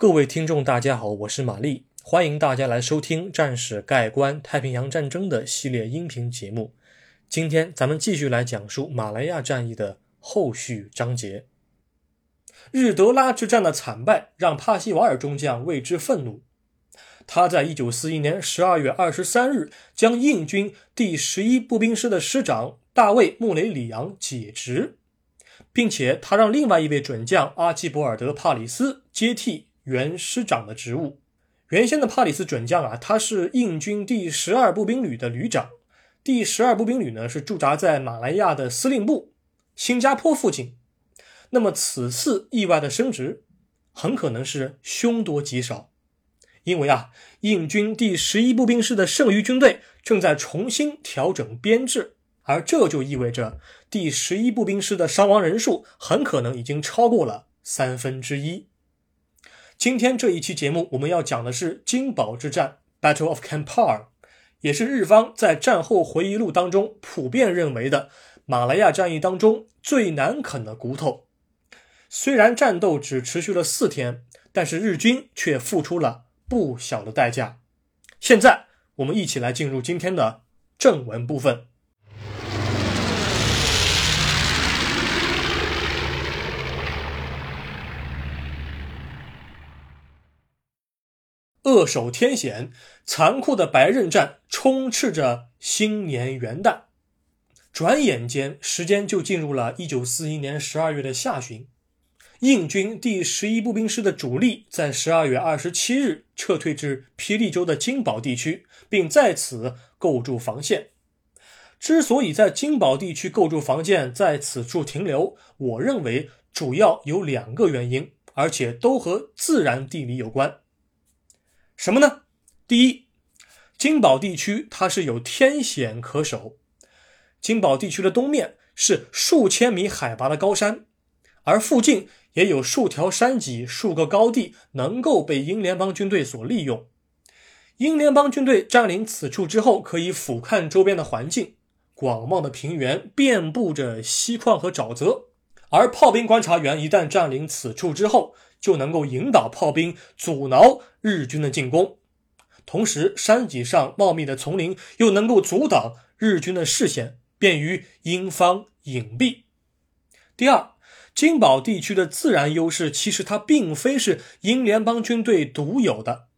各位听众，大家好，我是玛丽，欢迎大家来收听《战史盖棺太平洋战争》的系列音频节目。今天咱们继续来讲述马来亚战役的后续章节。日德拉之战的惨败让帕西瓦尔中将为之愤怒，他在一九四一年十二月二十三日将印军第十一步兵师的师长大卫·穆雷里昂解职，并且他让另外一位准将阿基博尔德·帕里斯接替。原师长的职务，原先的帕里斯准将啊，他是印军第十二步兵旅的旅长。第十二步兵旅呢是驻扎在马来亚的司令部新加坡附近。那么此次意外的升职，很可能是凶多吉少，因为啊，印军第十一步兵师的剩余军队正在重新调整编制，而这就意味着第十一步兵师的伤亡人数很可能已经超过了三分之一。今天这一期节目，我们要讲的是金宝之战 （Battle of Kampar），也是日方在战后回忆录当中普遍认为的马来亚战役当中最难啃的骨头。虽然战斗只持续了四天，但是日军却付出了不小的代价。现在，我们一起来进入今天的正文部分。扼守天险，残酷的白刃战充斥着新年元旦。转眼间，时间就进入了一九四一年十二月的下旬。印军第十一步兵师的主力在十二月二十七日撤退至霹雳州的金宝地区，并在此构筑防线。之所以在金宝地区构筑防线，在此处停留，我认为主要有两个原因，而且都和自然地理有关。什么呢？第一，金宝地区它是有天险可守。金宝地区的东面是数千米海拔的高山，而附近也有数条山脊、数个高地能够被英联邦军队所利用。英联邦军队占领此处之后，可以俯瞰周边的环境，广袤的平原遍布着锡矿和沼泽，而炮兵观察员一旦占领此处之后，就能够引导炮兵阻挠日军的进攻，同时山脊上茂密的丛林又能够阻挡日军的视线，便于英方隐蔽。第二，金宝地区的自然优势其实它并非是英联邦军队独有的。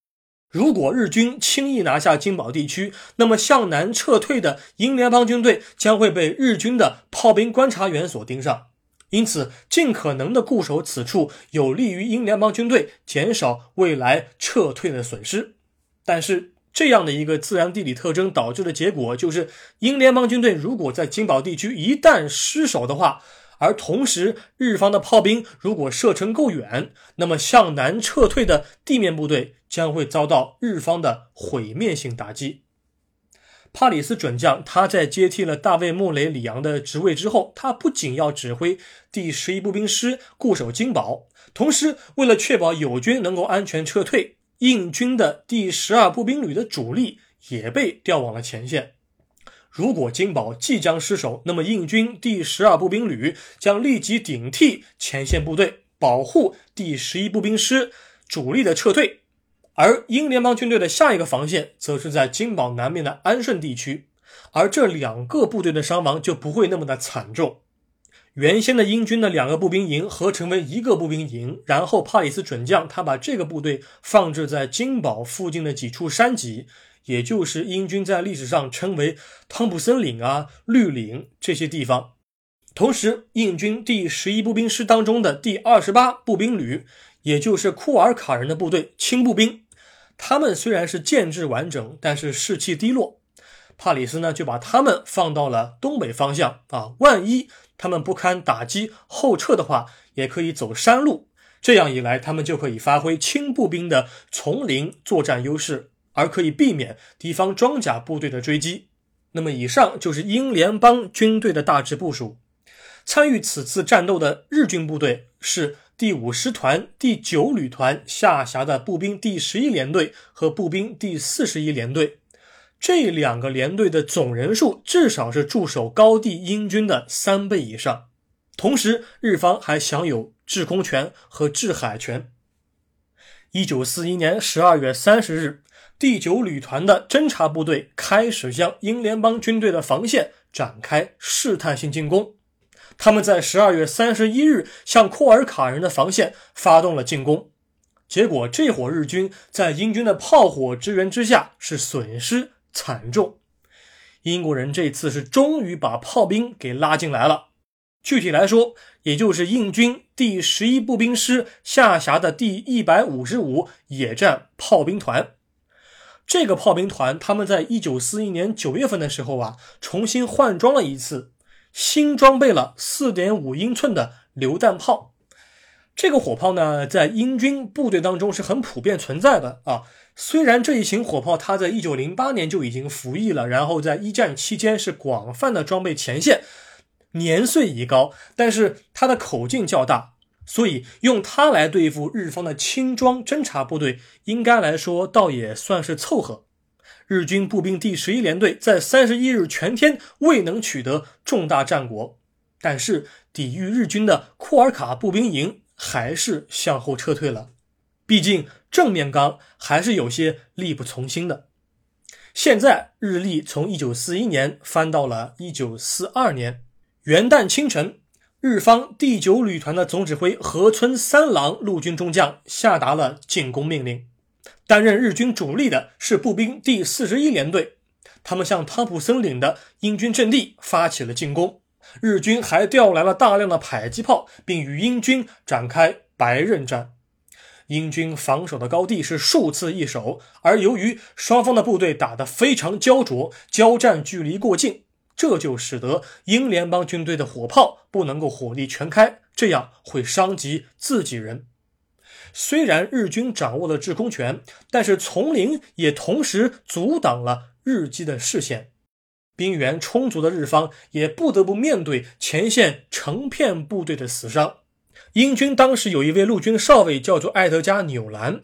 如果日军轻易拿下金宝地区，那么向南撤退的英联邦军队将会被日军的炮兵观察员所盯上。因此，尽可能的固守此处，有利于英联邦军队减少未来撤退的损失。但是，这样的一个自然地理特征导致的结果，就是英联邦军队如果在金宝地区一旦失守的话，而同时日方的炮兵如果射程够远，那么向南撤退的地面部队将会遭到日方的毁灭性打击。帕里斯准将，他在接替了大卫·穆雷里昂的职位之后，他不仅要指挥第十一步兵师固守金堡，同时为了确保友军能够安全撤退，印军的第十二步兵旅的主力也被调往了前线。如果金堡即将失守，那么印军第十二步兵旅将立即顶替前线部队，保护第十一步兵师主力的撤退。而英联邦军队的下一个防线，则是在金堡南面的安顺地区，而这两个部队的伤亡就不会那么的惨重。原先的英军的两个步兵营合成为一个步兵营，然后帕里斯准将他把这个部队放置在金堡附近的几处山脊，也就是英军在历史上称为汤普森岭啊、绿岭这些地方。同时，印军第十一步兵师当中的第二十八步兵旅，也就是库尔卡人的部队轻步兵。他们虽然是建制完整，但是士气低落。帕里斯呢，就把他们放到了东北方向啊，万一他们不堪打击后撤的话，也可以走山路。这样一来，他们就可以发挥轻步兵的丛林作战优势，而可以避免敌方装甲部队的追击。那么，以上就是英联邦军队的大致部署。参与此次战斗的日军部队是。第五师团第九旅团下辖的步兵第十一联队和步兵第四十一联队，这两个连队的总人数至少是驻守高地英军的三倍以上。同时，日方还享有制空权和制海权。一九四一年十二月三十日，第九旅团的侦察部队开始向英联邦军队的防线展开试探性进攻。他们在十二月三十一日向库尔卡人的防线发动了进攻，结果这伙日军在英军的炮火支援之下是损失惨重。英国人这次是终于把炮兵给拉进来了。具体来说，也就是印军第十一步兵师下辖的第一百五十五野战炮兵团。这个炮兵团，他们在一九四一年九月份的时候啊，重新换装了一次，新装备了四点五英寸的榴弹炮。这个火炮呢，在英军部队当中是很普遍存在的啊。虽然这一型火炮它在一九零八年就已经服役了，然后在一战期间是广泛的装备前线。年岁已高，但是它的口径较大，所以用它来对付日方的轻装侦察部队，应该来说倒也算是凑合。日军步兵第十一联队在三十一日全天未能取得重大战果，但是抵御日军的库尔卡步兵营还是向后撤退了。毕竟正面刚还是有些力不从心的。现在日历从一九四一年翻到了一九四二年。元旦清晨，日方第九旅团的总指挥河村三郎陆军中将下达了进攻命令。担任日军主力的是步兵第四十一联队，他们向汤普森岭的英军阵地发起了进攻。日军还调来了大量的迫击炮，并与英军展开白刃战。英军防守的高地是数次易手，而由于双方的部队打得非常焦灼，交战距离过近。这就使得英联邦军队的火炮不能够火力全开，这样会伤及自己人。虽然日军掌握了制空权，但是丛林也同时阻挡了日机的视线。兵源充足的日方也不得不面对前线成片部队的死伤。英军当时有一位陆军少尉叫做艾德加·纽兰，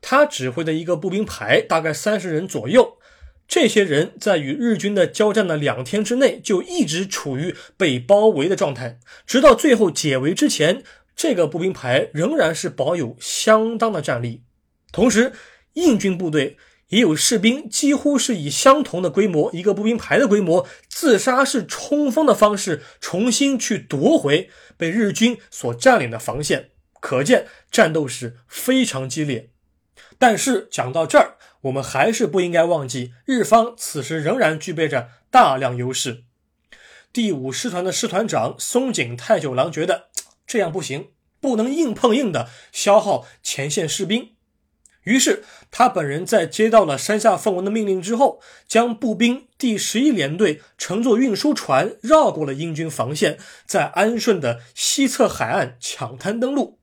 他指挥的一个步兵排大概三十人左右。这些人在与日军的交战的两天之内，就一直处于被包围的状态，直到最后解围之前，这个步兵排仍然是保有相当的战力。同时，印军部队也有士兵几乎是以相同的规模，一个步兵排的规模，自杀式冲锋的方式，重新去夺回被日军所占领的防线。可见战斗是非常激烈。但是讲到这儿。我们还是不应该忘记，日方此时仍然具备着大量优势。第五师团的师团长松井太久郎觉得这样不行，不能硬碰硬的消耗前线士兵。于是他本人在接到了山下奉文的命令之后，将步兵第十一联队乘坐运输船绕过了英军防线，在安顺的西侧海岸抢滩登陆。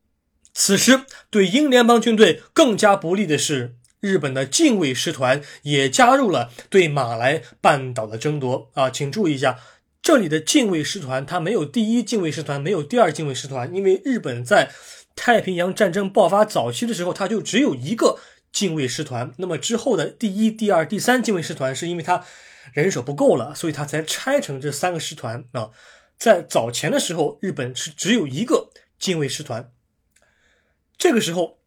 此时对英联邦军队更加不利的是。日本的近卫师团也加入了对马来半岛的争夺啊，请注意一下，这里的近卫师团它没有第一近卫师团，没有第二近卫师团，因为日本在太平洋战争爆发早期的时候，它就只有一个近卫师团。那么之后的第一、第二、第三近卫师团，是因为它人手不够了，所以它才拆成这三个师团啊。在早前的时候，日本是只有一个近卫师团，这个时候。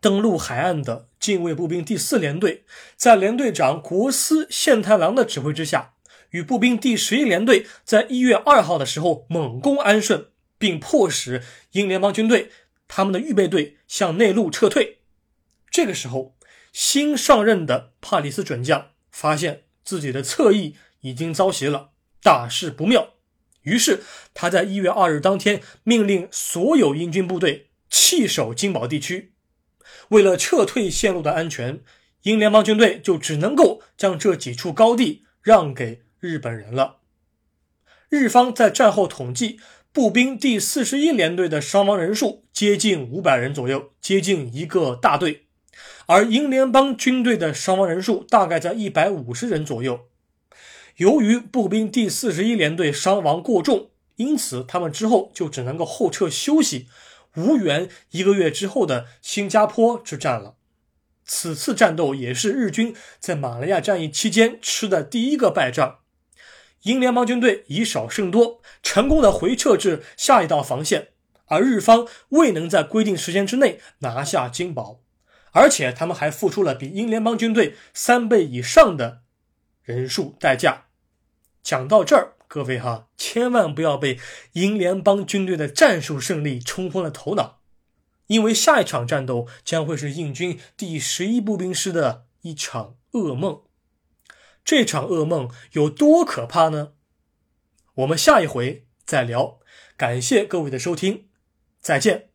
登陆海岸的近卫步兵第四联队，在连队长国司宪太郎的指挥之下，与步兵第十一联队在一月二号的时候猛攻安顺，并迫使英联邦军队他们的预备队向内陆撤退。这个时候，新上任的帕里斯准将发现自己的侧翼已经遭袭了，大事不妙。于是他在一月二日当天命令所有英军部队弃守金宝地区。为了撤退线路的安全，英联邦军队就只能够将这几处高地让给日本人了。日方在战后统计，步兵第四十一联队的伤亡人数接近五百人左右，接近一个大队；而英联邦军队的伤亡人数大概在一百五十人左右。由于步兵第四十一联队伤亡过重，因此他们之后就只能够后撤休息。无缘一个月之后的新加坡之战了。此次战斗也是日军在马来亚战役期间吃的第一个败仗。英联邦军队以少胜多，成功的回撤至下一道防线，而日方未能在规定时间之内拿下金堡。而且他们还付出了比英联邦军队三倍以上的人数代价。讲到这儿，各位哈，千万不要被英联邦军队的战术胜利冲昏了头脑，因为下一场战斗将会是印军第十一步兵师的一场噩梦。这场噩梦有多可怕呢？我们下一回再聊。感谢各位的收听，再见。